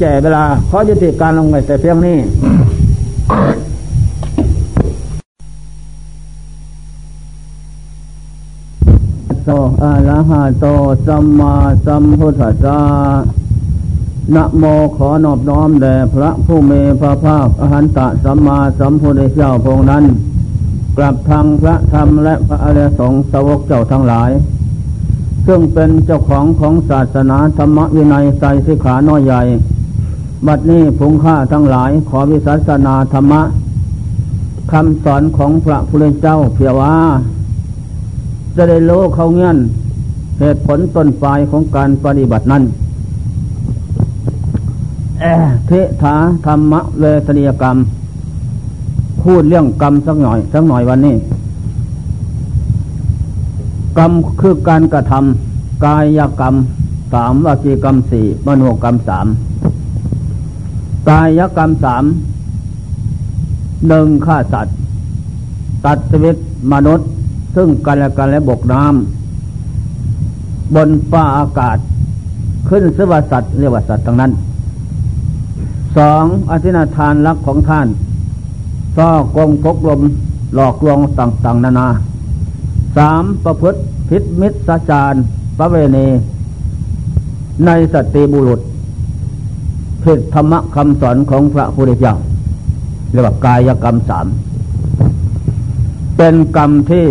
แก่เวลาขอยุติการลงไปแต่เพียงนี้โตอะระหะโตสัมมาสัมพุทธัสสะนะโมขอนอบน้อมแด่พระผู้มีพระภาคอหันตะสัมมาสัมพุทธเจ้าพงนั้น กลับทางพระธรรมและพระอริยสงฆ์สาวกเจ้าทั้งหลาย ซึ่งเป็นเจ้าของของศาสนาธรรมวินัยใจสิขาน้อยใหญ่ บัดนี้ผงค่าทั้งหลายขอวิสัสนาธรรมะคำสอนของพระพุทธเจ้าเพียว่า จะได้รู้เขาเงื่อนเหตุผลต้นปลายของการปฏิบัตินั้นเทถาธรรมะเวทนียกรรม พูดเรื่องกรรมสักหน่อย สักหน่อยวันนี้ กรรมคือการกระทำกายกรรมสามวจีกรรมสี่มโนกรรมสาม กายกรรมสามหนึ่งฆ่าสัตว์ ตัดชีวิตมนุษย์ ซึ่งกันและกันและบกน้ำบนฟ้าอากาศ ขึ้นสวัสดิ์เรียกว่าสัตว์ทั้งนั้นสองอธินาทานรักของท่านซ่อกงพกลมหลอกลวงต่างๆ นานาสามประพฤติพิษมิตรสาจารประเวณี ในสติบุรุษ ผิดธรรมะคำสอนของพระพุทธเจ้าเรียกว่ากายกรรมสามเป็นกรรมที่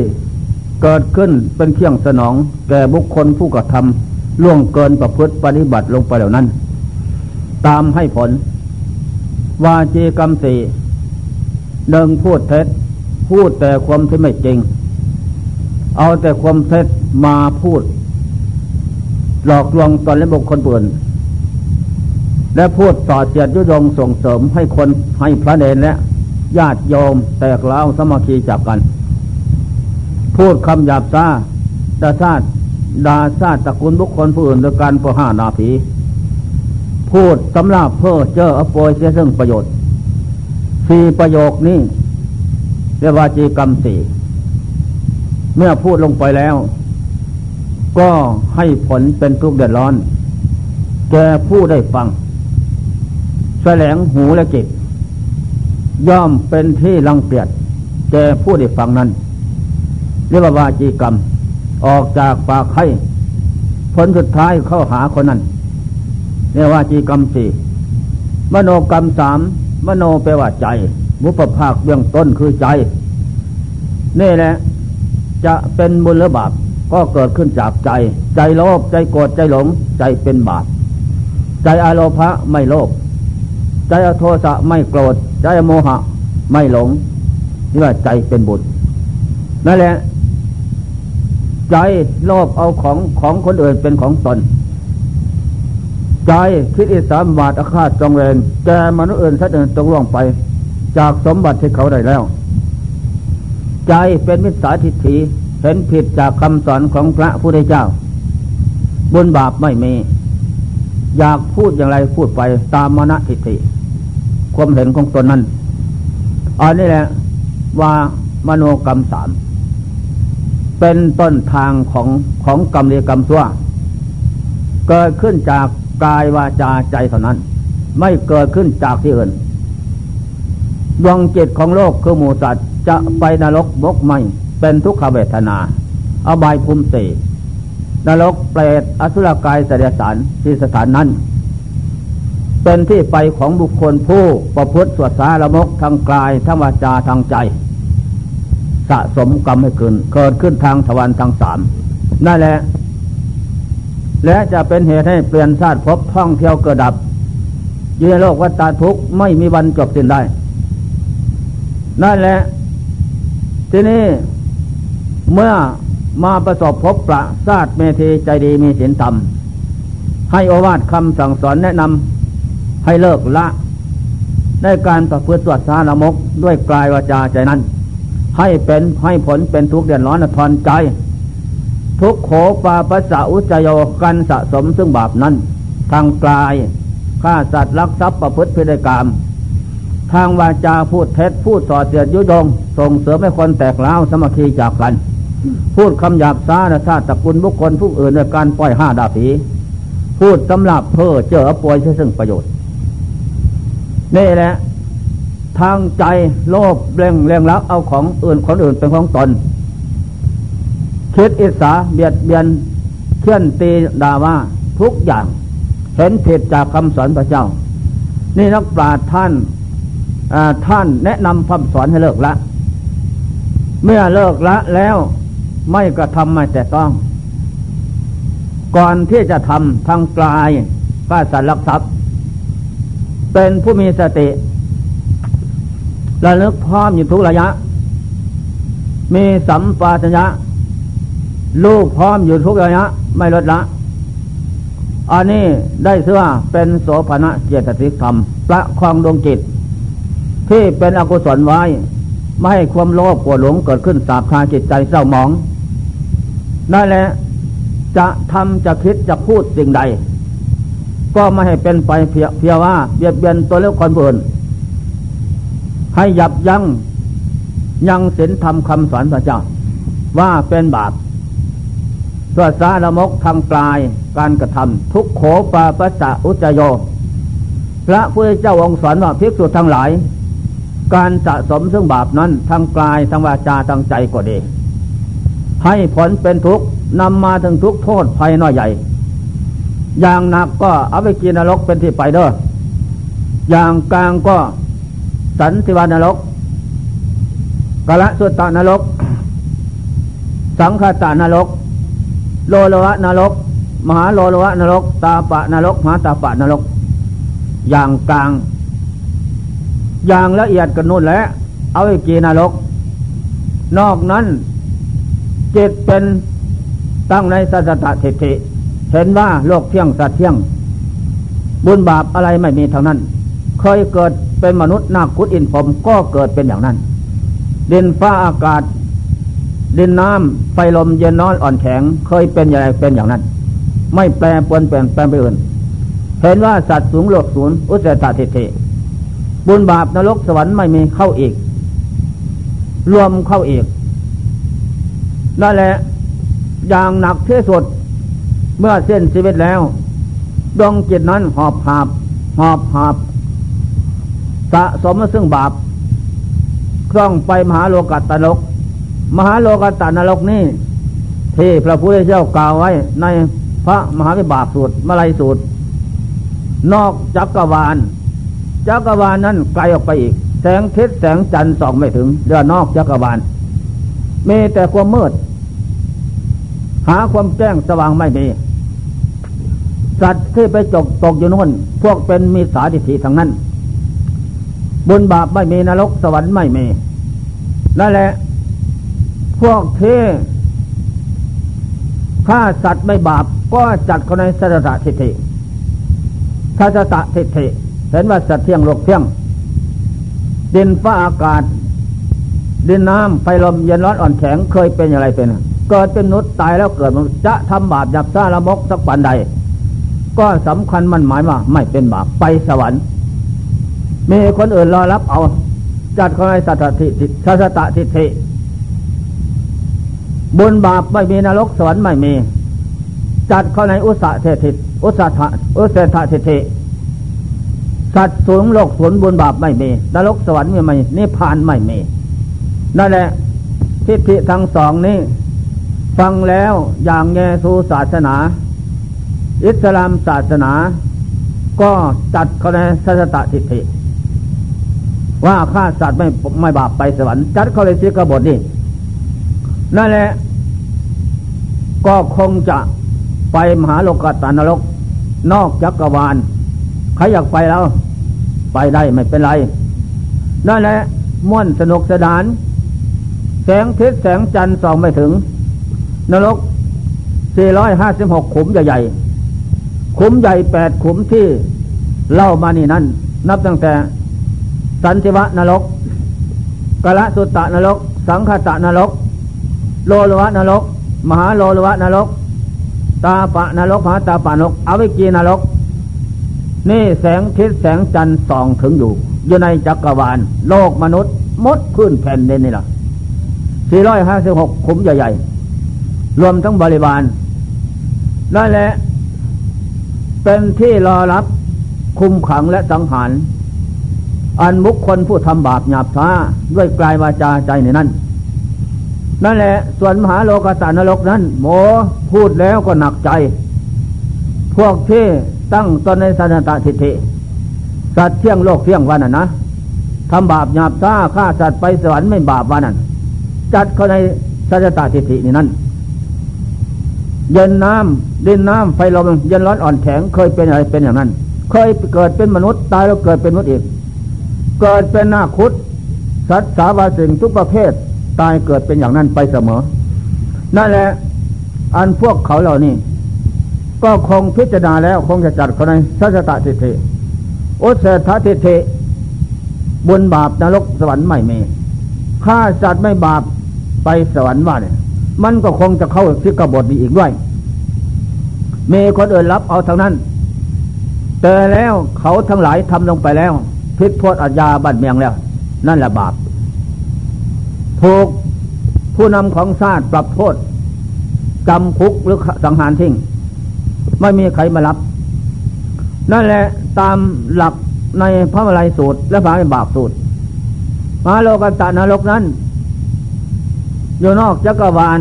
เกิดขึ้นเป็นเครื่องสนอง แก่บุคคลผู้กระทำล่วงเกินประพฤติปฏิบัติลงไปเหล่านั้น ตามให้ผล วาจีกรรมสี่หนึ่งพูดเท็จ พูดแต่ความที่ไม่จริง เอาแต่ความเท็จมาพูด หลอกลวงตนและบุคคลอื่น และพูดต่อเจียดยุยงส่งเสริมให้คนให้พระเนรและญาติโยมแตกเล้าสมาคีจับกัน พูดคำหยาบซาดาซาดดาซาตระกูลบุคคลผู้อื่นโดยการประหานาผี พูดสำราบเพื่อเจออโปยเสียซึ่งประโยชน์สี่ประโยคนี้เรียกว่าจีกรรมสี่เมื่อพูดลงไปแล้ว ก็ให้ผลเป็นทุกข์เดือดร้อน แกผู้ได้ฟัง แสลงหูและจิตย่อมเป็นที่รังเกียจแกผู้ได้ฟังนั้นเรียกว่าวาจีกรรม ออกจากปากให้ผลสุดท้ายเข้าหาคนนั้นเรียกว่าจีกรรมสี่มโนกรรมสามมโนแปลว่าใจ มุปภาคเบื้องต้นคือใจ นี่แหละ จะเป็นบุญหรือบาปก็เกิดขึ้นจากใจ ใจโลภใจโกรธใจหลง ใจเป็นบาปใจอโลภะไม่โลภ ใจอโทสะไม่โกรธ ใจโมหะไม่หลงนี่ว่าใจเป็นบุญนั่นแหละ ใจโลภเอาของของคนอื่นเป็นของตน ใจคิดอิสามบาทอาฆาตจองเวรแกมนุษย์อื่นสัตว์อื่นตกล่วงไป จากสมบัติที่เขาได้แล้ว ใจเป็นมิจฉาทิฏฐิเห็นผิดจากคำสอนของพระพุทธเจ้า บุญบาปไม่มี อยากพูดอย่างไรพูดไปตามมณทิฏฐิ ความเห็นของตนนั้นอันนี้แหละว่ามโนกรรมสามเป็นต้นทางของของกรรมเรียกรรมชั่วเกิดขึ้นจากกายวาจาใจเท่านั้น ไม่เกิดขึ้นจากที่อื่น ดวงจิตของโลกคือหมูสัตว์จะไปนรกบกไม่เป็นทุกขเวทนา อบายภูมิสีนรกเปรตอสุรกายเสดสารที่สถานนั้น เป็นที่ไปของบุคคลผู้ประพฤติสวดสารมกทางกายทางวาจาทางใจ สะสมกรรมให้ขึ้นเกิดขึ้นทางทวารทางสามนั่นแหละ และจะเป็นเหตุให้เปลี่ยนชาติพบท่องเที่ยวเกิดดับอยู่ในโลกวัฏทุกข์ไม่มีวันจบสิ้นได้ นั่นแหละ ทีนี้เมื่อมาประสบพบประชาตเมธีใจดีมีศีลธรรมให้อวาทคำสั่งสอนแนะนำ ให้เลิกละในการประพฤติตรวจสารมกด้วยกายวาจาใจนั้น ให้เป็นให้ผลเป็นทุกเดือนร้อนทอนใจ ทุกโขปาปัสสะอุจโยกันสะสมซึ่งบาปนั้น ทางกายฆ่าสัตว์ลักทรัพย์ประพฤติพิธีกรรม ทางวาจาพูดเท็จพูดส่อเสียดยุยง ส่งเสริมให้คนแตกเล้าสมัคีจากกัน พูดคำหยาบซาชาติตระกูลบุคคลผู้อื่นในการปล่อยห้าดาผีพูดสำหรับเพ่อเจอป่วยซึ่งประโยชน์ นี่แหละ ทางใจโลภเร่งเร่งรักเอาของอื่นคนอื่นเป็นของตนคิดอิสาเบียดเบียนเขี่ยนตีด่าว่าทุกอย่าง เห็นผิดจากคำสอนพระเจ้า นี่นักปราชญ์ท่านท่านแนะนำคำสอนให้เลิกละ เมื่อเลิกละแล้วไม่กระทำไม่แต่ต้อง ก่อนที่จะทำทางกลายก็สัรลักทรัพย์ เป็นผู้มีสติระลึกพร้อมอยู่ทุกระยะ มีสัมปชัญญะลูกพร้อมอยู่ทุกระยะ ไม่ลดละ อันนี้ได้เสื้อเป็นโสภณะเจตสิกธรรมประคองดวงจิต ที่เป็นอกุศลไว้ ไม่ให้ความโลภกวหลงเกิดขึ้นสาบคาจิตใจเศร้าหมองนั่นแหละจะทำจะคิดจะพูดสิ่งใด ก็ไม่ให้เป็นไปเพียเพียว่าเบียดเบียนตัวเล็กคนอื่นให้ยับยั้งยังศีลธรรมคำสอนพระเจ้า ว่าเป็นบาปตัวสารมกทางกลายการกระทำทุกโขปาปัสสะอุจโย พระพุทธเจ้าองค์สอนว่าภิกษุทั้งหลาย การสะสมซึ่งบาปนั้นทางกลายทางวาจาทางใจก็ดี ให้ผลเป็นทุกข์นำมาถึงทุกโทษภัยน้อยใหญ่ อย่างหนักก็เอาไปกินนรกเป็นที่ไปเด้ออย่างกลางก็สันติวานรกกะละสุตตานรก สังฆตานรก โลโลวะนรก มหาโลโลวะนรก ตาปะนรกมหาตาปะนรก อย่างกลาง อย่างละเอียดกันนู่นแหละเอาไปกีนรก นอกนั้นจิตเป็นตั้งในสัจตทิฏฐิ เห็นว่าโลกเที่ยงสัตว์เที่ยง บุญบาปอะไรไม่มีทางนั้น เคยเกิดเป็นมนุษย์นาคุดอินผมก็เกิดเป็นอย่างนั้น ดินฟ้าอากาศ ดินน้ำไฟลมเย็นน้อนอ่อนแข็ง เคยเป็นอย่างไรเป็นอย่างนั้น ไม่แปรปวนเปลี่ยนแปลงไปอื่น เห็นว่าสัตว์สูงโลกศูนย์อุตตทิฏฐิบุญบาปนรกสวรรค์ไม่มีเข้าอีก รวมเข้าอีกนั่นแหละอย่างหนักที่สุด เมื่อเส้นชีวิตแล้ว ดวงจิตนั้นหอบหาบหอบหาบสะสมซึ่งบาปคล่องไปมหาโลกัตตนรก มหาโลกัตตนรกนี่ที่พระพุทธเจ้ากล่าวไว้ในพระมหาวิบากสูตรมาลัยสูตร นอกจักรวาล จักรวาลนั้นไกลออกไปอีก แสงทิศแสงจันทร์ส่องไม่ถึงเดือนอกจักรวาลมีแต่ความมืด หาความแจ้งสว่างไม่มี สัตว์ที่ไปจกตกอยู่นู่นพวกเป็นมีสาดิถีทั้งนั้น บุญบาปไม่มีนรกสวรรค์ไม่มีนั่นแหละ พวกเทฆ่าสัตว์ไม่บาปก็จัดเขาในสัจตทิฏฐิสัจตะทิฏฐิเห็นว่าสัตว์เที่ยงโลกเที่ยง ดินฟ้าอากาศ ดินน้ำไฟลมเย็นร้อนอ่อนแข็งเคยเป็นอย่างไรเป็น เกิดเป็นนุษย์ตายแล้วเกิดมันจะทำบาปหยับซ่าละมกสักปันใด ก็สำคัญมันหมายว่าไม่เป็นบาปไปสวรรค์ มีคนอื่นรอรับเอา จัดเขาในสัตติสัสตทิฐิบุญบาปไม่มีนรกสวรรค์ไม่มี จัดเข้าในอุสะเทติอุสะอุเสถทิฐิสัตว์สูงโลกสูงบุญบาปไม่มีนรกสวรรค์ไม่มีนิพพานไม่มีนั่นแหละทิฏฐิทั้งสองนี้ ฟังแล้วอย่างแงสู่ศาสนา อิสลามศาสนา ก็จัดเขาในสัจตทิฏฐิว่าฆ่าสัตว์ไม่ไม่บาปไปสวรรค์จัดเขาเลยสิกบฏนี่นั่นแหละ ก็คงจะไปมหาโลกตานรก นอกจักรวาลใครอยากไปแล้ว ไปได้ไม่เป็นไร นั่นแหละม่วนสนุกสนาน แสงทิศแสงจันทร์ส่องไม่ถึง นรก 456 ขุมใหญ่ๆ ขุมใหญ่แปดขุมที่เล่ามานี่นั่นนับตั้งแต่ สันติวะนรกกะละสุตตะนรก สังคตะนรก โลลวะนรก มหาโลลวะนรก ตาปะนรกมหาตาปะนรกอวิกีนรก นี่แสงทิศแสงจันทร์ส่องถึงอยู่ อยู่ในจักรวาล โลกมนุษย์ มดพื้นแผ่นดินนี่แหละ456ขุมใหญ่ๆ รวมทั้งบริบาลนั่นแหละ เป็นที่รอรับคุมขังและสังหาร อันบุคคลผู้ทำบาปหยาบช้าด้วยกลายวาจาใจในนั้น นั่นแหละ ส่วนมหาโลกาสานรกนั้น โมพูดแล้วก็หนักใจ พวกที่ตั้งตนในสันตทิฏฐิสัตว์เที่ยงโลกเที่ยงวันน่ะนะทำบาปหยาบช้าฆ่าสัตว์ไปสวรรค์ไม่บาปวันนั้นจัดเข้าในสัจตทิฏฐินี่นั่น เย็นน้ำดินน้ำไฟลมเย็นร้อนอ่อนแข็งเคยเป็นอะไรเป็นอย่างนั้น เคยเกิดเป็นมนุษย์ตายแล้วเกิดเป็นมนุษย์อีก เกิดเป็นนาคุดสัตว์สาวาสิ่งทุกประเภทตายเกิดเป็นอย่างนั้นไปเสมอ นั่นแหละ อันพวกเขาเหล่านี้ก็คงพิจารณาแล้วคงจะจัดเขาในสัจตทิฏฐิอุเสถทิฏฐิบุญบาปนรกสวรรค์ไม่มีฆ่าสัตว์ไม่บาปไปสวรรค์ว่าเนี่ย มันก็คงจะเข้าสิกบทนี้อีกด้วยมีคนอื่นรับเอาทางนั้น แต่แล้วเขาทั้งหลายทำลงไปแล้วพิษโทษอาญาบัตรเมียงแล้ว นั่นแหละบาปถูกผู้นำของชาติปรับโทษจำคุกหรือสังหารทิ้งไม่มีใครมารับ นั่นแหละตามหลักในพระวลัยสูตร และพระบาปสูตรมาโลกตานรกนั้น อยู่นอกจักรวาล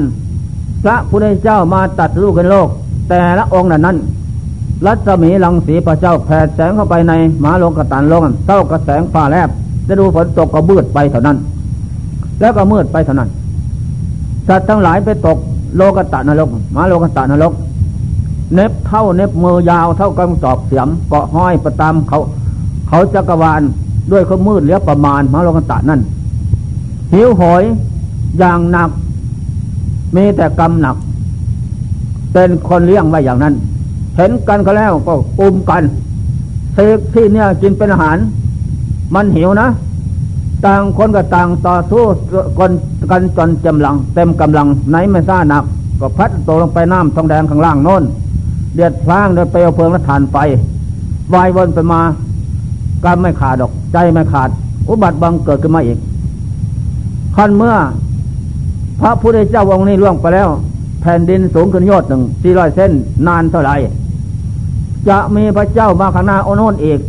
พระพุทธเจ้ามาตัดรูกันโลก แต่ละองค์นั้น รัศมีลังสีพระเจ้าแผดแสงเข้าไปในมหาโลกตานโลกเท่ากระแสงฟ้าแลบจะดูฝนตกก็มืดไปเท่านั้น แล้วก็มืดไปเท่านั้นสัตว์ทั้งหลายไปตกโลกตานรกมหาโลกตานรกเน็บเท่าเน็บมือยาวเท่ากับสอบเสียมเกาะห้อยประตามเขา เขาจักรวาลด้วยเขามืดเหลือประมาณมหาโลกตานั่นหิวหอย อย่างหนัก มีแต่กรรมหนัก เป็นคนเลี้ยงไว้อย่างนั้น เห็นกันก็แล้วก็อุ้มกันเสกที่เนี่ยกินเป็นอาหาร มันหิวนะ ต่างคนก็ต่างต่อสู้กันกันจนจำลัง เต็มกำลังไหนไม่ซ่าหนัก ก็พัดตกลงไปน้ำทองแดงข้างล่างโน้นเดือดพลางเดินไปเอาเพลิงและฐานไฟวายวนไปมากรรมไม่ขาดดอก ใจไม่ขาด อุบัติบังเกิดขึ้นมาอีกขั้นเมื่อ พระพุทธเจ้าองค์นี้ล่วงไปแล้ว แผ่นดินสูงขึ้นยอดหนึ่งสี่ร้อยเส้นนานเท่าไหร่จะมีพระเจ้ามาข้างหน้าโอโนนอีก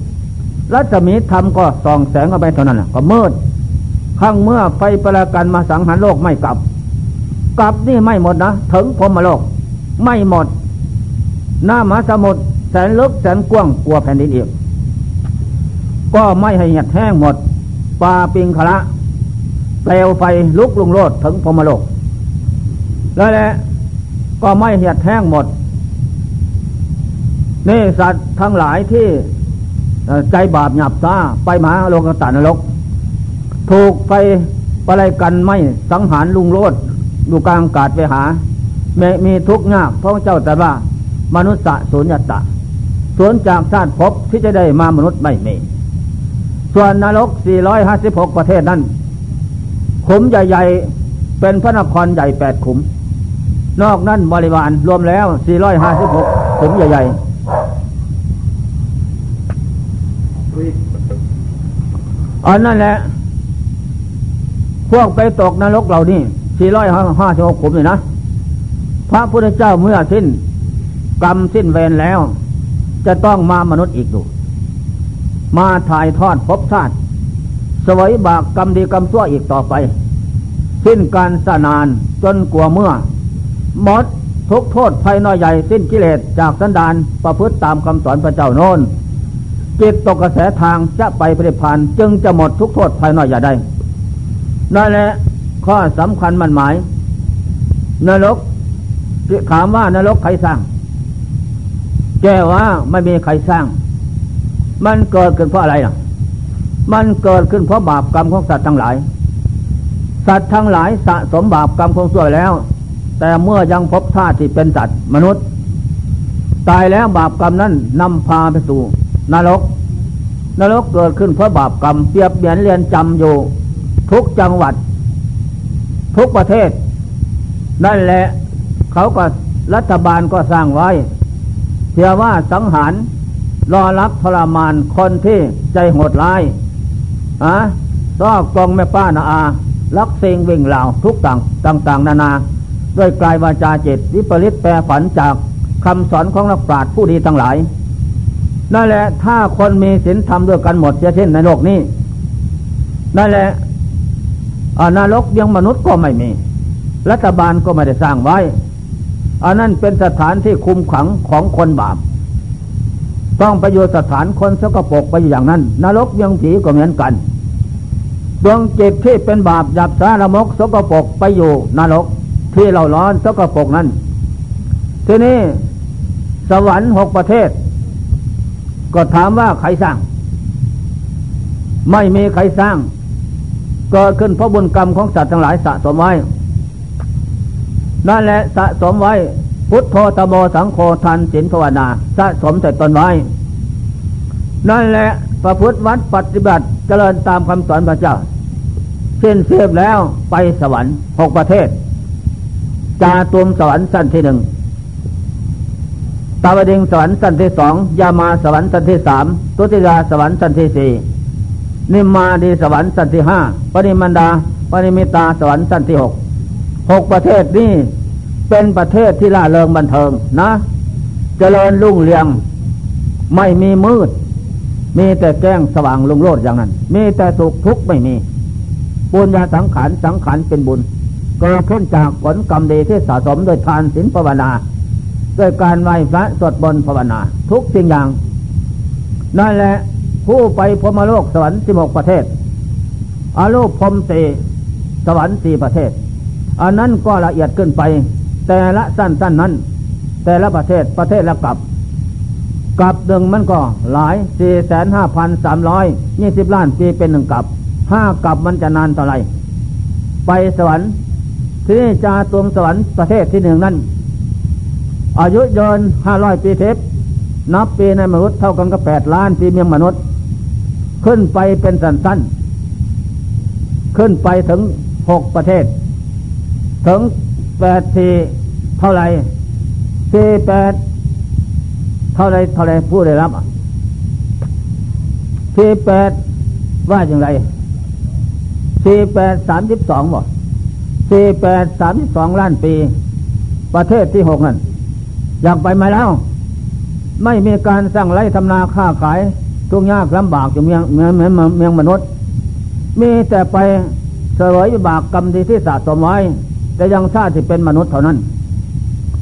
รัศมีธรรมก็ส่องแสงเข้าไปเท่านั้นก็มืดข้างเมื่อไฟประกันมาสังหารโลกไม่กลับ กลับนี่ไม่หมดนะถึงพรมโลก ไม่หมด หน้ามหาสมุทรแสนลึกแสนกว้างกลัวแผ่นดินอีก ก็ไม่ให้เหียดแห้งหมดปลาปิงคละ เปลวไฟลุกลุงโลดถึงพมโลก แล้วแหละก็ไม่เหียดแห้งหมด นี่สัตว์ทั้งหลายที่ใจบาปหยาบซาไปมาโลกตานรก ถูกไฟอะไรกันไม่สังหารลุงโลดอยู่กลางกาดไปหาไม่มีทุกข์ยากเพราะเจ้าแต่ว่ามนุษย์สุญญตะสวนจากชาติพบที่จะได้มามนุษย์ไม่มี ส่วนนรก 456 ประเทศนั้น ขุมใหญ่ๆ เป็นพระนครใหญ่แปดขุม นอกนั้นบริวารรวมแล้วสี่ร้อยห้าสิบหกขุมใหญ่ๆอันนั่นแหละ พวกไปตกนรกเหล่านี้สี่ร้อยห้าสิบหกขุมเลยนะ พระพุทธเจ้าเมื่อสิ้น กรรมสิ้นเวรแล้ว จะต้องมามนุษย์อีกดู มาถ่ายทอดภพชาติ สวยบากกรรมดีกรรมชั่วอีกต่อไป สิ้นการสนานจนกลัวเมื่อ หมดทุกโทษภัยน้อยใหญ่สิ้นกิเลสจากสันดานประพฤติตามคำสอนพระเจ้าโน้นจิตตกกระแสทางจะไปปฏิพันธ์จึงจะหมดทุกโทษภัยน้อยใหญ่ได้นั่นแหละข้อสำคัญมันหมาย นรกถามว่านรกใครสร้าง แก้ว่าไม่มีใครสร้าง มันเกิดขึ้นเพราะอะไรน่ะ มันเกิดขึ้นเพราะบาปกรรมของสัตว์ทั้งหลาย สัตว์ทั้งหลายสะสมบาปกรรมของส่วยแล้ว แต่เมื่อยังพบธาตุที่เป็นสัตว์มนุษย์ ตายแล้วบาปกรรมนั้นนำพาไปสู่นรก นรกเกิดขึ้นเพราะบาปกรรมเปรียบเบียนเรียนจำอยู่ ทุกจังหวัด ทุกประเทศ นั่นแหละเขาก็รัฐบาลก็สร้างไว้เพื่อว่าสังหารรอรับทรมานคนที่ใจโหดร้าย อะรอบกองแม่ป้านาอาลักเซงวิ่งเหล่าทุกต่างต่าง ๆ นานา ด้วยกลายวาจาเจตวิปริตแปรฝันจากคำสอนของนักปราชญ์ผู้ดีทั้งหลายนั่นแหละถ้าคนมีศีลธรรมด้วยกันหมดเช่นในโลกนี้นั่นแหละนรกยังมนุษย์ก็ไม่มี รัฐบาลก็ไม่ได้สร้างไว้อันนั้นเป็นสถานที่คุมขังของคนบาป ต้องไปอยู่สถานคนสกปรกไปอย่างนั้น นรกยังผีก็เหมือนกัน ดวงจิตที่เป็นบาปหยับสารมกสกปรกไปอยู่นรกที่เราร้อนสกปรกนั้น ทีนี้สวรรค์หกประเทศ ก็ถามว่าใครสร้าง ไม่มีใครสร้างกิดขึ้นเพราะบุญกรรมของสัตว์ทั้งหลายสะสมไว้ นั่นแหละสะสมไว้ พุทโธตโมสังโฆทันศีลภาวนาสะสมใส่ตนไว้ นั่นแหละประพฤติวัดปฏิบัติเจริญตามคำสอนพระเจ้า สิ้นเสียบแล้วไปสวรรค์หกประเทศ จาตุมสวรรค์สั้นที่หนึ่งตาวดิงสวรรค์สั้นที่สองยามาสวรรค์สั้นที่สามตุติยาสวรรค์สั้นที่สี่นิมมาดีสวรรค์สั้นที่ห้าปริมันดาปริมิตาสวรรค์สั้นที่หกหกประเทศนี้เป็นประเทศที่ล่าเริงบันเทิงนะเจริญรุ่งเรืองไม่มีมืด มีแต่แจ้งสว่างลุงโลดอย่างนั้น มีแต่สุขทุกข์ไม่มี บุญญาสังขารสังขารเป็นบุญเกิดขึ้นจากผลกรรมดีที่สะสมโดยทานศีลภาวนาด้วยการไหว้พระสวดบนภาวนา ทุกสิ่งอย่าง นั่นแหละผู้ไปพรมโลกสวรรค์สิบหกประเทศอาโลกพรมสีสวรรค์สี่ประเทศ อันนั้นก็ละเอียดขึ้นไป แต่ละสั้นสั้นนั้น แต่ละประเทศประเทศละกลับกลับหนึ่งมันก็หลายสี่แสนห้าพันสามร้อยยี่สิบล้านปีเป็นหนึ่งกลับ ห้ากับมันจะนานเท่าไร ไปสวรรค์ที่นี่จาตวงสวรรค์ประเทศที่หนึ่งนั้น อายุยืนห้าร้อยปีเทปนับปีในมนุษย์เท่ากันกับแปดล้านปีเมียงมนุษย์ ขึ้นไปเป็นสั้นขึ้นไปถึงหกประเทศ ถึงแปดทีเท่าไรสี่แปดเท่าไรเท่าไรผู้ได้รับสี่แปดว่าอย่างไร สี่แปดสามสิบสองบ่สี่แปดสามสิบสองล้านปี ประเทศที่หกนั่นอยากไปไหมแล้ว ไม่มีการสร้างไรทำนาค้าขาย ทุกยากลำบากอยู่เมืองเมืองเมืองเมืองมนุษย์ มีแต่ไปเสวยบากกรรมดีที่สะสมไว้ แต่ยังชาติที่เป็นมนุษย์เท่านั้น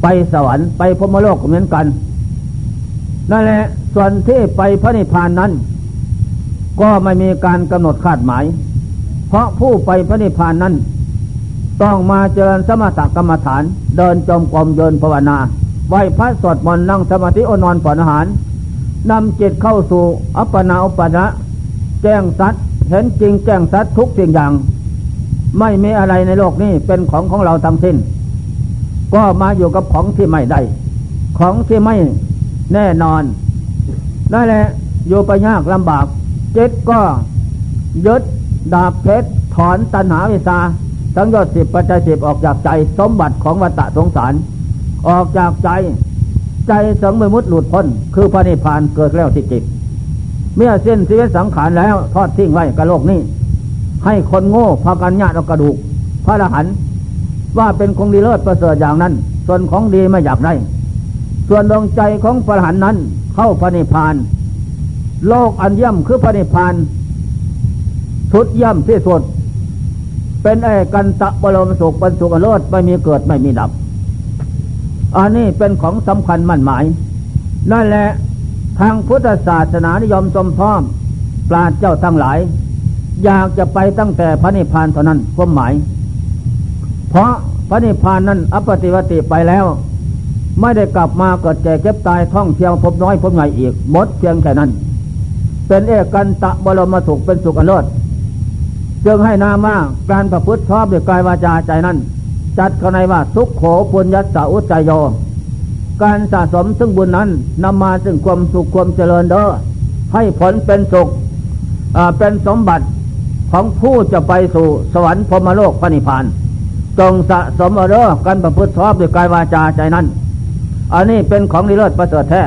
ไปสวรรค์ไปพรมโลกเหมือนกันนั่นแหละส่วนที่ไปพระนิพพานนั้น ก็ไม่มีการกำหนดคาดหมาย เพราะผู้ไปพระนิพพานนั้น ต้องมาเจริญสมถกรรมฐาน เดินจมกรมเดินภาวนาไหวพระสวดมนต์นั่งสมาธิอนอนผ่อนอาหารนำจิตเข้าสู่อัปปนาอุปนะแจ้งสัตว์เห็นจริงแจ้งสัตว์ทุกสิ่งอย่าง ไม่มีอะไรในโลกนี้เป็นของของเราทั้งสิ้น ก็มาอยู่กับของที่ไม่ได้ ของที่ไม่แน่นอนนั่นแหละอยู่ไปยากลำบากจิตก็ยึด ดาบเพชรถอนตัณหาวิสาทั้งยอดสิบปัจจัยสิบออกจากใจ สมบัติของวัฏสงสาร ออกจากใจ ใจสังมมุตหลุดพ้น คือพระนิพพานเกิดแล้วที่จิตเมื่อเส้นชีวิตสังขารแล้วทอดทิ้งไว้กับโลกนี้ ให้คนโง่พากันญาติกระดูก พระอรหันต์ว่าเป็นคงดีเลิศประเสริฐอย่างนั้น ส่วนของดีไม่อยากได้ ส่วนดวงใจของพระอรหันต์นั้น เข้าพระนิพพาน โลกอันย่ำคือพระนิพพาน สุดย่ำที่สุด เป็นไอ้กันตะบรมสุขเป็นสุขอรสไม่มีเกิดไม่มีดับ อันนี้เป็นของสำคัญมั่นหมาย นั่นแหละทางพุทธศาสนานิยมสมพร้อม ปราดเจ้าทั้งหลาย อยากจะไปตั้งแต่พระนิพพานเท่านั้นความหมาย เพราะพระนิพพานนั้นอปฏิวัติไปแล้ว ไม่ได้กลับมาเกิดแก่เก็บตายท่องเที่ยวพบน้อยพบใหญ่อีกหมดเพียงแค่นั้น เป็นเอกันตะบรมสุขเป็นสุขอันเลิศ จึงให้นามว่าการประพฤติชอบด้วยกายวาจาใจนั้น จัดเข้าในว่าทุกโขปุญญาสาอุจโย การสะสมซึ่งบุญนั้นนำมาซึ่งความสุขความเจริญเด้อให้ผลเป็นสุขเป็นสมบัติของผู้จะไปสู่สวรรค์พรมโลกพระนิพพานจงสะสมเด้อการประพฤติชอบด้วยกายวาจาใจนั้น อันนี้เป็นของดีเลิศประเสริฐแท้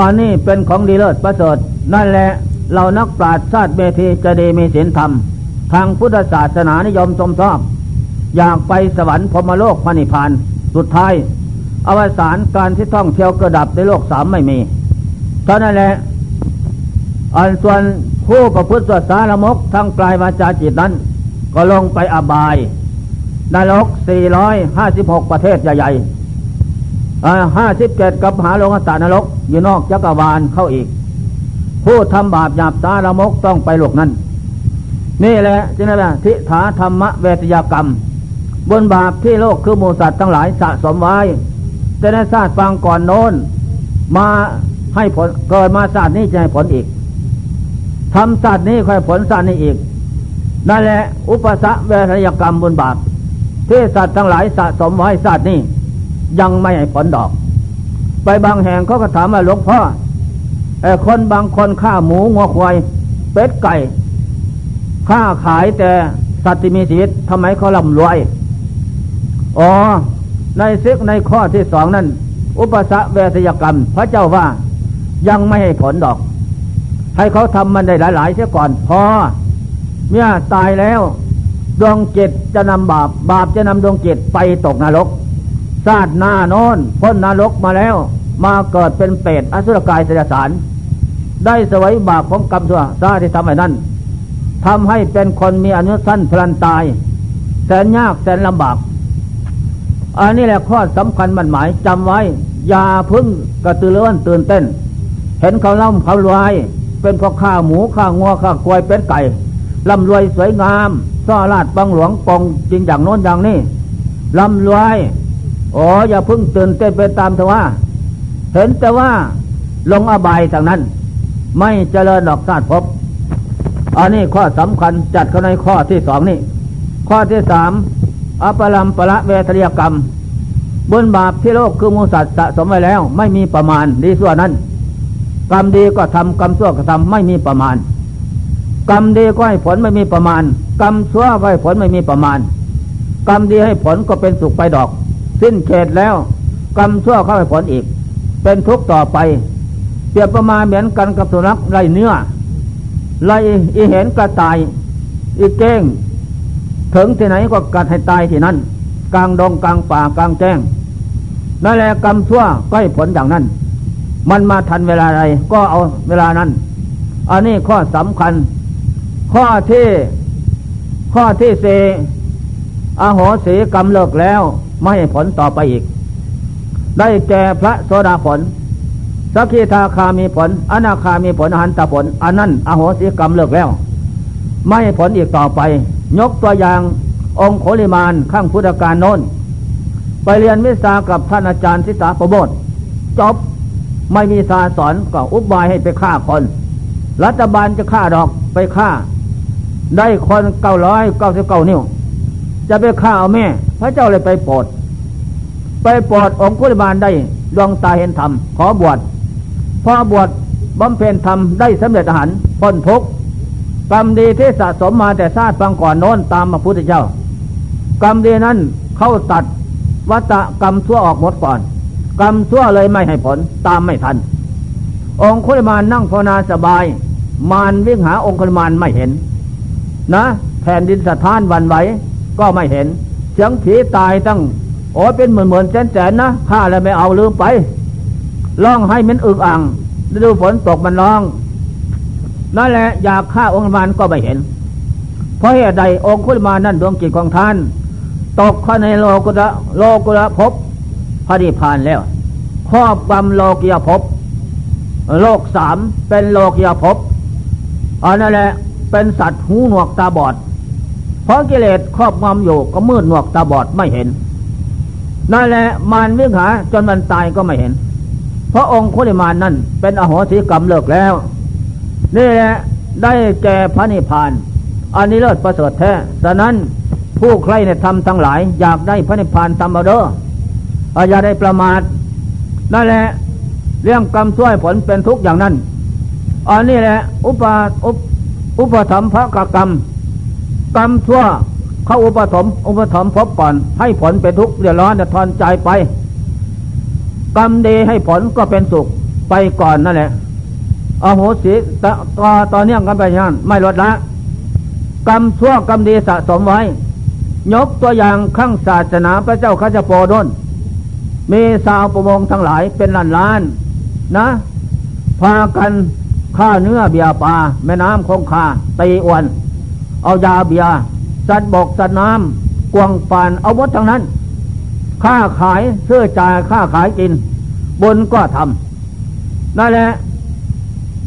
อันนี้เป็นของดีเลิศประเสริฐนั่นแหละ เรานักปราชญ์ชาติเบทีจะดีมีศีลธรรม ทางพุทธศาสนานิยมชมชอบ อยากไปสวรรค์พมโลกพระนิพพาน สุดท้าย อวสานการที่ท่องเที่ยวกระดับในโลกสามไม่มีเท่านั้นแหละอันส่วนผู้ประพฤติสวดสารมกทั้งกลายวาจาจิตนั้น ก็ลงไปอบายนรก 456 ประเทศใหญ่ๆห้าสิบเจ็ดกับหาลงตานรก อยู่นอกจักรวาลเข้าอีก ผู้ทำบาปหยาบสารมกต้องไปหลกนั้น นี่แหละจึงนั้นทิฏฐาธรรมเวทยากรรม บนบาปที่โลกคือมูสัตว์ทั้งหลายสะสมไว้จะได้ทราบฟังก่อนโน้น มาให้ผลเกิดมาศาสตร์นี้จะให้ผลอีกทำศาสตร์นี้ค่อยผลศาสตร์นี้อีกนั่นแหละอุปสรรคเวทยกรรมบนบาปที่สัตว์ทั้งหลายสะสมไว้ศาสตร์นี้ยังไม่ให้ผลดอก ไปบางแห่งเขาก็ถามว่าหลวงพ่อ คนบางคนฆ่าหมูงัวควายเป็ดไก่ฆ่าขายแต่สัตว์ที่มีชีวิตทำไมเขาล่ำรวย อ๋อ ในซึกในข้อที่สองนั้น อุปสรรคเวทยกรรม พระเจ้าว่ายังไม่ให้ผลดอก ให้เขาทำมันได้หลายๆเสียก่อน พอ เมื่อตายแล้ว ดวงจิตจะนำบาป บาปจะนำดวงจิตไปตกนรกซาดหน้าโน้นพ้นนรกมาแล้ว มาเกิดเป็นเปรตอสุรกายเสดสาร ได้สวยบาปของกรรมชั่วซาที่ทำไอ้นั้นทำให้เป็นคนมีอนุสั้นพลันตาย แสนยากแสนลำบาก อันนี้แหละข้อสำคัญมันหมายจำไว้ อย่าพึ่งกระตือรือร้นตื่นเต้น เห็นเขาล่ำเขารวย เป็นพอข้าหมูข้างัวข้ากวยเป็ดไก่ร่ำรวยสวยงามซ่อลาดบังหลวงปองจริงอย่างโน้นอย่างนี้ร่ำรวยโอ้อย่าพึ่งตื่นเต้นไปตามเถอะว่า เห็นแต่ว่าลงอบายทางนั้น ไม่เจริญดอกซาดพบอันนี้ข้อสำคัญจัดเข้าในข้อที่สองนี่ ข้อที่สามอปรัมปละเวทเรียกรรมบนบาปที่โลกคือมูสัตว์สะสมไว้แล้ว ไม่มีประมาณดีส่วนนั้น กรรมดีก็ทำกรรมชั่วก็ทำไม่มีประมาณ กรรมดีก็ให้ผลไม่มีประมาณ กรรมชั่วก็ให้ผลไม่มีประมาณ กรรมดีให้ผลก็เป็นสุขไปดอก สิ้นเขตแล้ว กรรมชั่วเข้าให้ผลอีก เป็นทุกข์ต่อไปเปรียบประมาณเหมือนกันกับสุนัขไรเนื้อไรอีเห็นกระต่าย อีเก้ง ถึงที่ไหนก็กัดให้ตายที่นั่น กลางดงกลางป่ากลางแจ้งนั่นแหละกรรมชั่วก็ให้ผลอย่างนั้น มันมาทันเวลาใดก็เอาเวลานั้น อันนี้ข้อสำคัญ ข้อที่ข้อที่เสอโหสีกรรมเลิกแล้ว ไม่ให้ผลต่อไปอีก ได้แก่พระโสดาผลสักขีทาคามีผล อนาคามีผลอหันตผลอันนั้นอโหสีกรรมเลิกแล้ว ไม่ผลอีกต่อไป ยกตัวอย่างองค์โคลิมานข้างพุทธการโน้น ไปเรียนวิชากับท่านอาจารย์ทิสาประโบทจบไม่มีสาสอนก็อุบายให้ไปฆ่าคน รัฐบาลจะฆ่าดอกไปฆ่า ได้คนเก้าร้อยเก้าสิบเก้านิ้ว จะไปฆ่าเอาแม่ พระเจ้าเลยไปโปรด ไปโปรดองคุลิมานได้ดวงตาเห็นธรรม ขอบวชพอบวชบำเพ็ญธรรมได้สำเร็จอาหารพ้นทุกข์กรรมดีที่สะสมมาแต่ชาติฟังก่อนโน้นตามพระพุทธเจ้ากรรมดีนั้นเข้าตัดวัตกรรมชั่วออกหมดก่อน กรรมชั่วเลยไม่ให้ผลตามไม่ทัน องคุลิมานนั่งภาวนาสบาย มารวิ่งหาองคุลิมานไม่เห็น นะแผ่นดินสะท้านวันไหวก็ไม่เห็นเสียงผีตายตั้ง อ้เป็นเหมือนเหมือนแสนแสนนะข้าแล้วไม่เอาลืมไปร้องให้มันอึกอ่างดูฝนตกมันร้องนั่นแหละอยากฆ่าองค์มานก็ไม่เห็น เพราะเหตุใดองค์คุลมานั่นดวงจิตของท่าน ตกเข้าในโลกุระโลกุระภพพระนิพพานแล้วครอบกำโลกียภพโลกสามเป็นโลกียภพอันนั่นแหละเป็นสัตว์หูหนวกตาบอด เพราะกิเลสครอบงำอยู่ก็มืดหนวกตาบอดไม่เห็น นั่นแหละมารวิ่งหาจนมันตายก็ไม่เห็น เพราะองค์คุลิมานนั่นเป็นอโหสิกรรมเลิกแล้ว นี่แหละได้แก่พระนิพพานอันนี้เลิศประเสริฐแท้ฉะนั้นผู้ใครในธรรมทั้งหลาย อยากได้พระนิพพานตามเอาเด้ออย่าได้ประมาทนั่นแหละเรื่องกรรมช่วยผลเป็นทุกอย่างนั้นอันนี้แหละ อุปาอุปอุปธรรมพระกกรรม กรรมชั่ว เขาอุปธรรมอุปธรรมพบก่อน ให้ผลเป็นทุกข์เดือดร้อนเดือดทอนใจไปกรรมดีให้ผลก็เป็นสุขไปก่อนนั่นแหละอโหสิตต่อตอเนื่องกันไปยันไม่ลดละกรรมชั่วกรรมดีสะสมไว้ ยกตัวอย่างข้างศาสนาพระเจ้าข้าจะโปดนมีสาวประมงทั้งหลายเป็นล้านล้านนะ พากันข้าเนื้อเบียปลาแม่น้ำคงคาตีอวน เอายาเบีย สัตว์บกสัตว์น้ำกวงปานเอาหมดทั้งนั้น ค่าขายเสื้อจ่ายค่าขายกิน บนก็ทำนั่นแหละ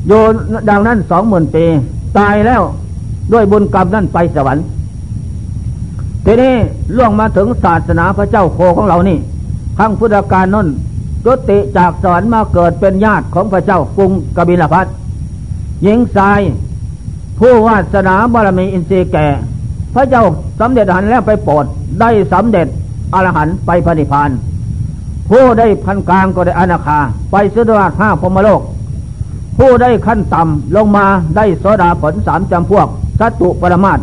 โยนดังนั้นสองหมื่นปีตายแล้วด้วยบุญกรรมนั่นไปสวรรค์ทีนี้ล่วงมาถึงศาสนาพระเจ้าโคของเรานี่ขั้งพุทธกาลนั่นจุติจากสวรรค์มาเกิดเป็นญาติของพระเจ้ากรุงกบิลพัทหญิงชาย ผู้วาสนาบารมีอินทรีย์แก่ พระเจ้าสำเร็จหันแล้วไปโปรดได้สำเร็จอรหันไปพระนิพพานผู้ได้พันกลางก็ได้อนาคา ไปสุดราชห้าพมโลก ผู้ได้ขั้นต่ำลงมาได้โสดาผลสามจำพวกสัตุปรมาต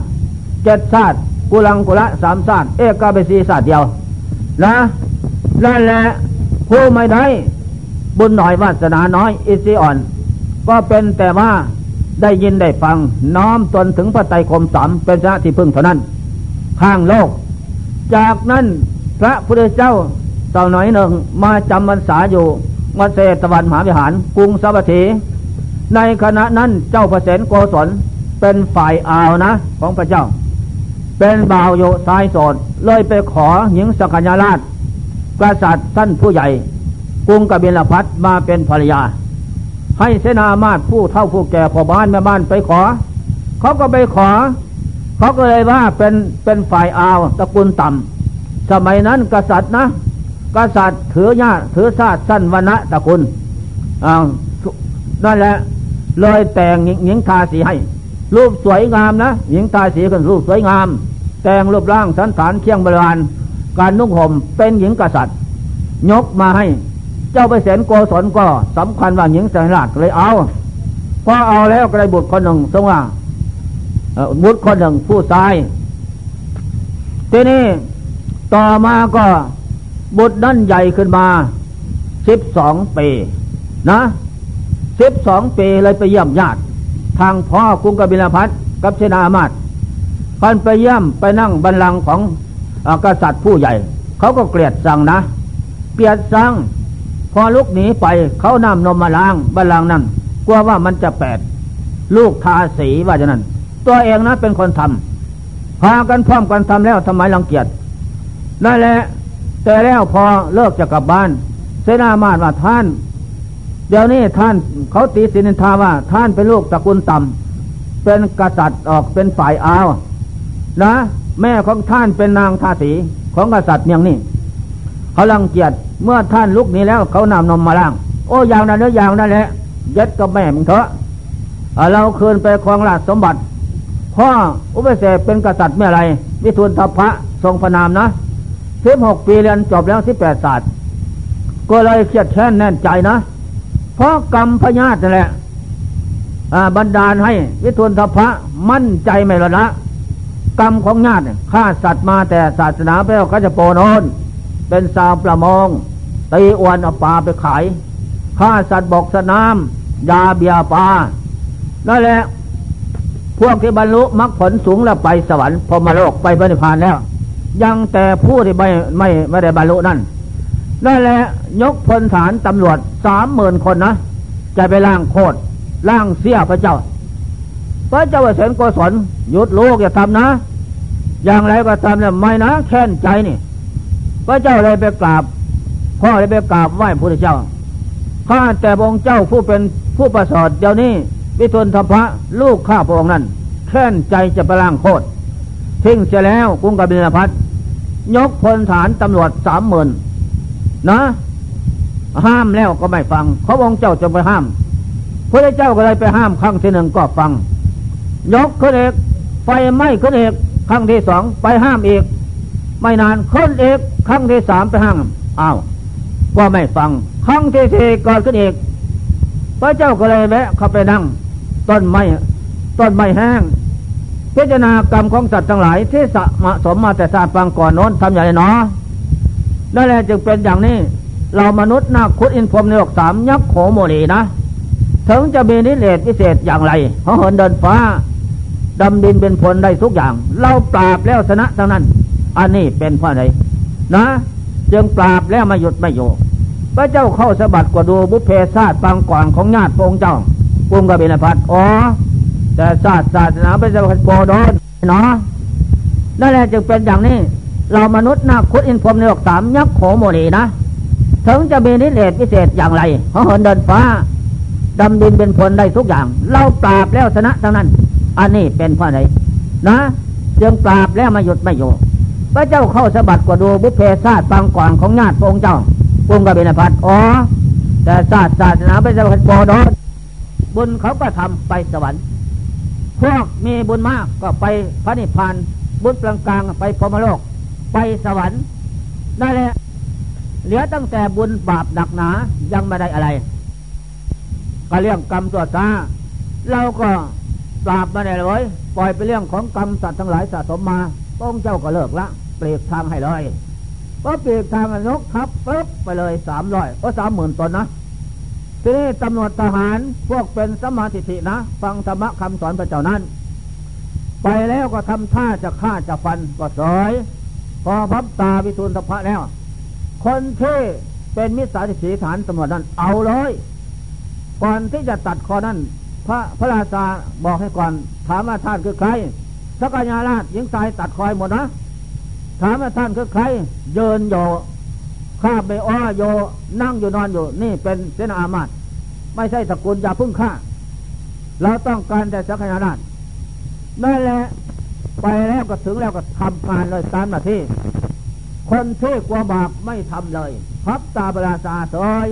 เจ็ดชาติกุลังกุละสามชาติเอกาเบสีชาติเดียว นะนั่นแหละผู้ไม่ได้บุญหน่อยวาสนาน้อยอิสิอ่อน ก็เป็นแต่ว่า ได้ยินได้ฟัง น้อมตนถึงพระไตรคมสามเป็นชนะที่พึ่งเท่านั้น ข้างโลก จากนั้นพระพุทธเจ้าเต่าหน่อยหนึ่งมาจำพรรษาอยู่วัดเศตวันมหาวิหารกรุงสวัสดีในขณะนั้นเจ้าพระเสนโกศลเป็นฝ่ายอาวนะ ของพระเจ้า เป็นบ่าวโยสายโสดเลยไปขอหญิงสกัญญาราชกษัตริย์ท่านผู้ใหญ่กรุงกบิลพัทมาเป็นภรรยา ให้เสนามาตผู้เท่าผู้แก่พ่อบ้านแม่บ้านไปขอ เขาก็ไปขอ เขาก็เลยว่าเป็นเป็นฝ่ายอาวตระกูลต่ำสมัยนั้นกษัตริย์นะ กษัตริย์ถือญาถือชาติสั้นวนะตระกูลอ่านั่นแหละเลยแต่งหญิงทาสีให้ รูปสวยงามนะหญิงทาสีกันรูปสวยงาม แต่งรูปร่างสันฐานเคียงบริวารการนุ่งห่มเป็นหญิงกษัตริย์ ยกมาให้ เจ้าไปเสนโกศลก็สำคัญว่าหญิงสราชเลยเอาพอเอาแล้วก็ได้บุตรคนหนึ่งทรงว่าบุตรคนหนึ่งผู้ชายทีนี้ต่อมาก็บุตรนั่นใหญ่ขึ้นมาสิบสองปีนะสิบสองปีเลยไปเยี่ยมญาติ ทางพ่อกรุงกบิลพัทกับเชนามาตพันไปเยี่ยมไปนั่งบันลังของกษัตริย์ผู้ใหญ่ เขาก็เกลียดสั่งนะ เกลียดสั่ง พอลุกหนีไปเขานำนมมาล้างบัลลังนั่นกลัวว่ามันจะแปด ลูกทาสีว่าจะนั้น ตัวเองนะเป็นคนทำพากันพร้อมกันทำแล้วทำไมรังเกียจนั่นแหละ แต่แล้วพอเลิกจะกลับบ้าน เสนามาตว่าท่าน เดี๋ยวนี้ท่านเขาตีสินินทาว่าท่านเป็นลูกตระกูลต่ำเป็นกษัตริย์ออกเป็นฝ่ายอาวนะ แม่ของท่านเป็นนางทาสีของกษัตริย์เมียงนี่ เขาลังเกียจเมื่อท่านลุกนี้แล้ว เขานำนมมาล้าง โอ้อย่างนั้นเนื้อย่างนั่นแหละยัดกับแม่มึงเถอะเราคืนไปครองราชสมบัติพ่ออุปเสกเป็นกษัตริย์เมื่อไรวิทูลทพะทรงพระนามนะสิบหกปีเรียนจบแล้วสิบแปดศาสตร์ก็เลยเครียดแค้นแน่นใจนะ เพราะกรรมพญาตินั่นแหละบันดาลให้วิทูลทพะมั่นใจไม่ละนะกรรมของญาติฆ่าสัตว์มาแต่ศาสนาไปเอาก็จะโปนน เป็นสาวประมงตีอวนเอาปลาไปขายฆ่าสัตว์บกสนามยาเบียปลานั่นแหละ พวกที่บรรลุมรรคผลสูงแล้วไปสวรรค์พอมาโลกไปพระนิพพานแล้ว ยังแต่ผู้ที่ไม่ไม่ไม่ได้บรรลุนั่นนั่นแหละยกพลฐานตำรวจสามหมื่นคนนะจะไปล่างโคตรล่างเสียพระเจ้า พระเจ้าเสนโกศลหยุดลูกอย่าทำนะ อย่างไรก็ตามเนี่ยไม่นะแค้นใจนี่ พระเจ้าเลยไปกราบพ่อเลยไปกราบไหว้พระเจ้าข้าแต่องค์เจ้าผู้เป็นผู้ประเสริฐเดี๋ยวนี้วิทุนธพระลูกข้าพระองค์นั้นแค้นใจจะประล่างโคตรทิ้งเสียแล้วกรุงกบิลพัทยกพลฐานตำรวจสามหมื่นนะ ห้ามแล้วก็ไม่ฟังเขาองค์เจ้าจะไปห้ามพระเจ้าก็เลยไปห้ามครั้งที่หนึ่งก็ฟัง ยกขึ้นเอกไฟไหม้ขึ้นเอกครั้งที่สองไปห้ามอีก ไม่นานขึ้นอีกครั้งที่สามไปห้ามอ้าวก็ไม่ฟัง ครั้งที่สี่ก่อนขึ้นอีกพระเจ้าก็เลยแวะเข้าไปนั่ง ต้นไม้ต้นไม้แห้งพิจารณากรรมของสัตว์ทั้งหลาย ที่สะสมมาแต่ศาตร์ปางก่อนโน้นทำอย่างไรเนาะนั่นแหละจึงเป็นอย่างนี้ เรามนุษย์นาคุดอินพรมในโลกสามยักษ์โขโมลีนะ ถึงจะมีนิเลศพิเศษอย่างไรเขาเหินเดินฟ้าดำดินเป็นผลได้ทุกอย่าง เราปราบแล้วชนะทั้งนั้น อันนี้เป็นเพราะอะไรนะจึงปราบแล้วมาหยุดไม่อยู่พระเจ้าเข้าสะบัดกว่าดูบุพเพศาสตร์ปางก่อนของญาติพงเจ้ากรุงกบินพัทอ๋อแต่ศาสศาสนาเป็นสัพโปโดนเนาะนั่นแหละจึงเป็นอย่างนี้ เรามนุษย์นาคุดอินพรมในโลกสามยักษ์โขโมนีนะถึงจะมีนิเลศพิเศษอย่างไรเขาเหินเดินฟ้าดำดินเป็นผลได้ทุกอย่าง เราปราบแล้วชนะทั้งนั้น อันนี้เป็นเพราะอะไรนะจึงปราบแล้วมาหยุดไม่อยู่ ระเจ้าเข้าสะบัดกว่าดูบุพเพศาสตร์ปังก่อนของญาติพระองค์เจ้ากรุงกบินพัทอ๋อ แต่ศาสตร์ศาสนาเป็นสัพโปโดนบุญเขาก็ทำไปสวรรค์พวกมีบุญมากก็ไปพระนิพพานบุญกลางกลางไปพรมโลก ไปสวรรค์นั่นแหละเหลือตั้งแต่บุญบาปหนักหนายังไม่ได้อะไร ก็เรื่องกรรมตัวตาเราก็ปราบมาได้เลยปล่อยไปเรื่องของกรรมสัตว์ทั้งหลายสะสมมาพระองค์เจ้าก็เลิกละ เปลีกทางให้เลยก็เปลีกทางนกทับปึ๊บไปเลยสามร้อยก็สามหมื่นตนนะทีนี้ตำรวจทหารพวกเป็นสมาธินะ ฟังธรรมะคำสอนพระเจ้านั้น ไปแล้วก็ทำท่าจะฆ่าจะฟันก็สอย พอพับตาวิทูลทพะแล้ว คนที่เป็นมิตรสาธิสีฐานตำรวจนั้นเอาเลย ก่อนที่จะตัดคอนั้น พระพระราชาบอกให้ก่อนถามว่าท่านคือใครสักยาราชหญิงชายตัดคอยหมดนะ ถามว่าท่านคือใครเยินโยข้าไปอ้อโยนั่งอยู่นอนอยู่ นี่เป็นเสนาอามาตไม่ใช่ตระกูลอย่าพึ่งฆ่าเราต้องการแต่สักยาราชนั่นแหละไปแล้วก็ถึงแล้วก็ทำการเลยตามหน้าที่ คนที่กลัวบาปไม่ทำเลยพับตาเวลาสาสอย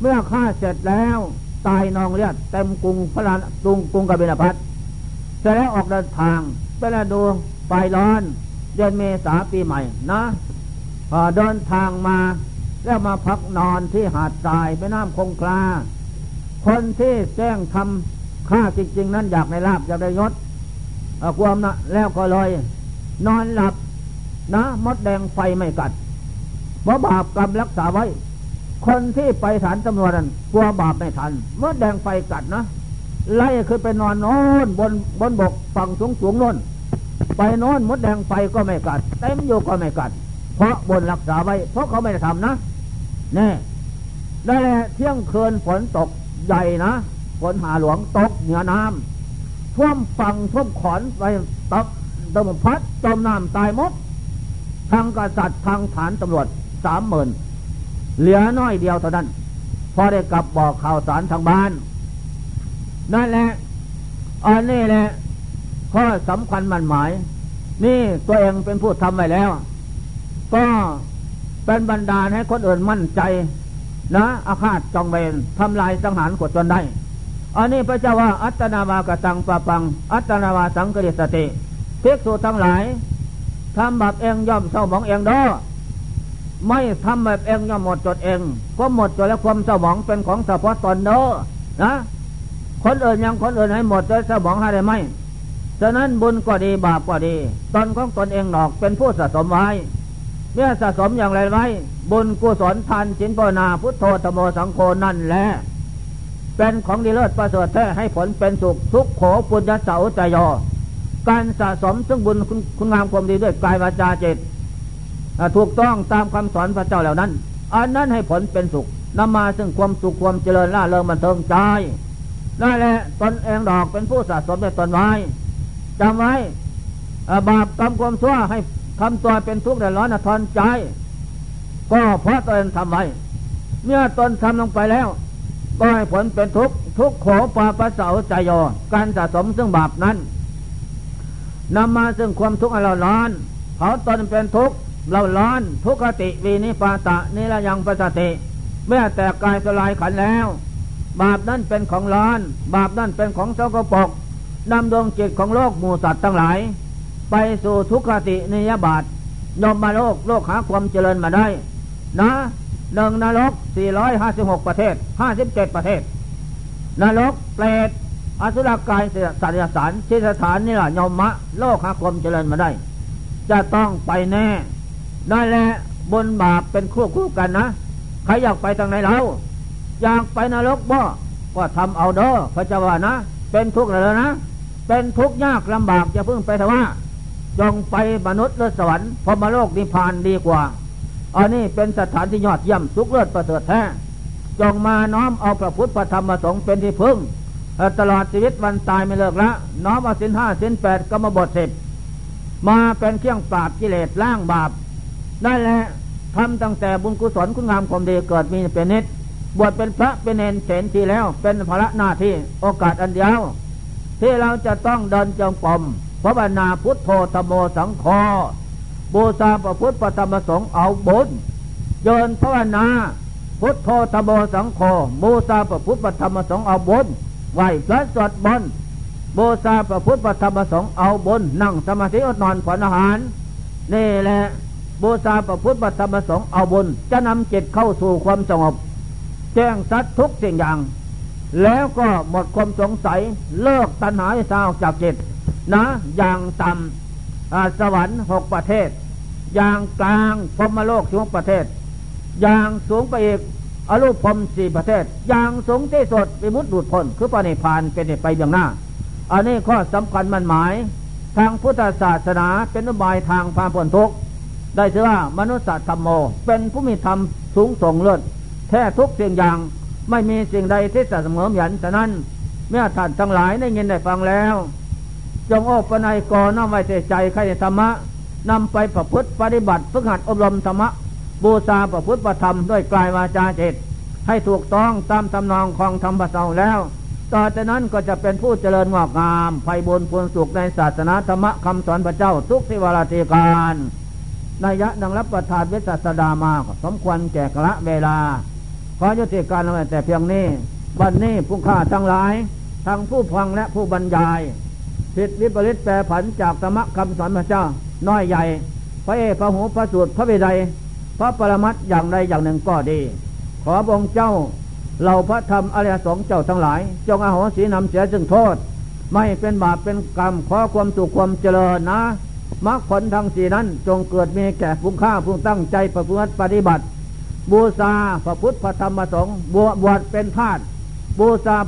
เมื่อฆ่าเสร็จแล้วตายนองเลือดเต็มกรุงพระลานกรุงกรุงกบิลพัทเสร็จแล้วออกเดินทางไปแล้วดูไปร้อน เดือนเมษาปีใหม่นะพอเดินทางมา แล้วมาพักนอนที่หาดทรายไปน้ำคงคลา คนที่แจ้งทำฆ่าจริง ๆ นั้นอยากในลาบอยากได้ยศความนะแล้วก็เลย นอนหลับนะมดแดงไฟไม่กัดเพราะบาปกรรมรักษาไว้ คนที่ไปฐานตำรวจนั้นกลัวบาปไม่ทันมดแดงไฟกัดนะไล่คือไปนอนน้นบนบนบกฝั่งสูงสูงโน้น ไปโน้นมดแดงไฟก็ไม่กัด เต็มอยู่ก็ไม่กัด เพราะบนรักษาไว้ เพราะเขาไม่ได้ทำนะแน่ได้แหละเที่ยงคืนฝนตกใหญ่นะฝนหาหลวงตกเหนือน้ำท่วมฝั่งท่วมขอนไปตกตมพัดจมน้ำตายมดทางกษัตริย์ทางฐานตำรวจสามหมื่นเหลือน้อยเดียวเท่านั้น พอได้กลับบอกข่าวสารทางบ้าน นั่นแหละอันนี้แหละ ข้อสำคัญมันหมาย นี่ตัวเองเป็นผู้ทำไว้แล้ว ก็เป็นบรรดาให้คนอื่นมั่นใจ นะอาฆาตจองเวรทำลายสังหารกดจนได้ อันนี้พระเจ้าว่า อัตนาวากตังปะปัง อัตนาวาสังกฤสติเพิกสูทั้งหลายทำแบบเองย่อมเศร้าหมองเองดอไม่ทำแบบเองย่อมหมดจดเองก็หมดจดและความเศร้าหมองเป็นของเฉพาะตนเด้อนะคนอื่นยังคนอื่นให้หมดจะสมองให้ได้ไหม ฉะนั้นบุญก็ดีบาปก็ดีตนของตนเองหนอกเป็นผู้สะสมไว้เมื่อสะสมอย่างไรไว้ บุญกุศลทานจินปนาพุทโธธโมสังโฆนั่นแหละเป็นของดีเลิศประเสริฐแท้ให้ผลเป็นสุขทุกโขปุญญาเสาใจยอการสะสมซึ่งบุญคุณงามความดีด้วยกายวาจาเจตถูกต้องตามคำสอนพระเจ้าเหล่านั้น อันนั้นให้ผลเป็นสุขนำมาซึ่งความสุขความเจริญล่าเริงบันเทิงใจนั่นแหละตนเองดอกเป็นผู้สะสมในตนไว้ จำไว้บาปกรรมความชั่วให้ทำตัวเป็นทุกข์แดดร้อนทนใจ ก็เพราะตนทำไว้ เมื่อตนทำลงไปแล้ว ก็ให้ผลเป็นทุกข์ทุกข์โขปาปะเสาใจยอการสะสมซึ่งบาปนั้นนำมาซึ่งความทุกข์เราร้อนเขาตนเป็นทุกข์เราร้อนทุกขติวีนิปาตะนิระยังปสติ เมื่อแต่กายสลายขันแล้ว บาปนั่นเป็นของร้อน บาปนั่นเป็นของเจ้ากปก นำดวงจิตของโลกหมู่สัตว์ทั้งหลาย ไปสู่ทุกขตินิยบาตยมมาโลกโลกหาความเจริญมาได้ นะหนึ่งนรก 456 ประเทศ 57 ประเทศ นรกเปรตอสุรกายสัตยสารที่สถานนี่แหละยมมะ โลกหาความเจริญมาได้ จะต้องไปแน่ได้แหละบนบาปเป็นคู่คู่กันนะ ใครอยากไปทางไหนเราอยากไปนรกบ่ก็ทำเอาเด้อพระเจ้าว่านะ เป็นทุกข์แล้วนะ เป็นทุกข์ยากลำบากอย่าเพิ่งไปแต่ว่าจงไปมนุษย์เลือสวรรค์พมโลกนิพพานดีกว่า อันนี้เป็นสถานที่ยอดเยี่ยมสุขเลิศประเสริฐแท้จงมาน้อมเอาพระพุทธพระธรรมพระสงฆ์เป็นที่พึ่งตลอดชีวิตวันตายไม่เลิกละ น้อมเอาสินห้าสินแปดก็มาบทสิบมาเป็นเครื่องปราบกิเลสล้างบาปได้แหละทำตั้งแต่บุญกุศลคุณงามความดีเกิดมีเป็นนิดบวชเป็นพระเป็นเนนเสนทีแล้วเป็นภาระหน้าที่โอกาสอันเดียว ที่เราจะต้องเดินจงกรมพระบรรณาพุทโธธโมสังคอบูชาพระพุทธธรรมสงฆ์เอาบุญเยินภาวนาพุทโธธโมสังโฆบูชาพระพุทธธรรมสงฆ์เอาบุญไหวพระสวดมนต์บูชาพระพุทธธรรมสงฆ์เอาบุญนั่งสมาธิอดนอนผ่อนอาหารนี่แหละบูชาพระพุทธธรรมสงฆ์เอาบุญจะนำจิตเข้าสู่ความสงบ แจ้งสัตว์ทุกสิ่งอย่าง แล้วก็หมดความสงสัยเลิกตัณหาที่สาออกจากจิตนะ อย่างต่ำสวรรค์หกประเทศ อย่างกลางพรมโลกสิบประเทศ อย่างสูงไปอีกอรูปพรมสี่ประเทศ อย่างสูงที่สุดวิมุตติดุดพ้นคือปณิพานเป็นไปอย่างหน้า อันนี้ข้อสำคัญมันหมาย ทางพุทธศาสนาเป็นนโยบายทางพาพ้นทุกข์ได้ชื่อว่ามนุษย์ธรรมโม เป็นผู้มีธรรมสูงส่งเลิศแท้ทุกสิ่งอย่าง ไม่มีสิ่งใดที่จะเสมอเหมือนฉะนั้นเมื่อท่านทั้งหลายได้ยินได้ฟังแล้ว จงโอปนัยกอน้อมไว้ใจใครธรรมะนำไปประพฤติปฏิบัติฝึกหัดอบรมธรรมะบูชาประพฤติประธรรมด้วยกายวาจาจิตให้ถูกต้องตามตำนองของธรรมประเสาแล้ว ต่อจากนั้นก็จะเป็นผู้เจริญงอกงามไพบุญพูนสุขในศาสนาธรรมะคำสอนพระเจ้าทุกสิวราติการนัยะดังรับประทานเวสสดามาสมควรแก่กระเวลา ขอยุติการเอาแต่เพียงนี้วันนี้ผู้ข้าทั้งหลาย ทั้งผู้ฟังและผู้บรรยายผิดวิปริตแปรผันจากธรรมะคำสอนพระเจ้า น้อยใหญ่ พระเอพระหูพระสูตรพระวิไดพระปรมัตอย่างใดอย่างหนึ่งก็ดี ขอบงเจ้าเราพระธรรมอริยสงฆ์เจ้าทั้งหลาย จงอาโหสีนำเสียจึงโทษ ไม่เป็นบาปเป็นกรรมขอความสุขความเจริญนะมรรคผลทั้งสีนั้นจงเกิดมีแก่ผู้ข้าผู้ตั้งใจประพฤติปฏิบัติ บูชาพระพุทธพระธรรมพระสงฆ์บวชเป็นทาสบูชา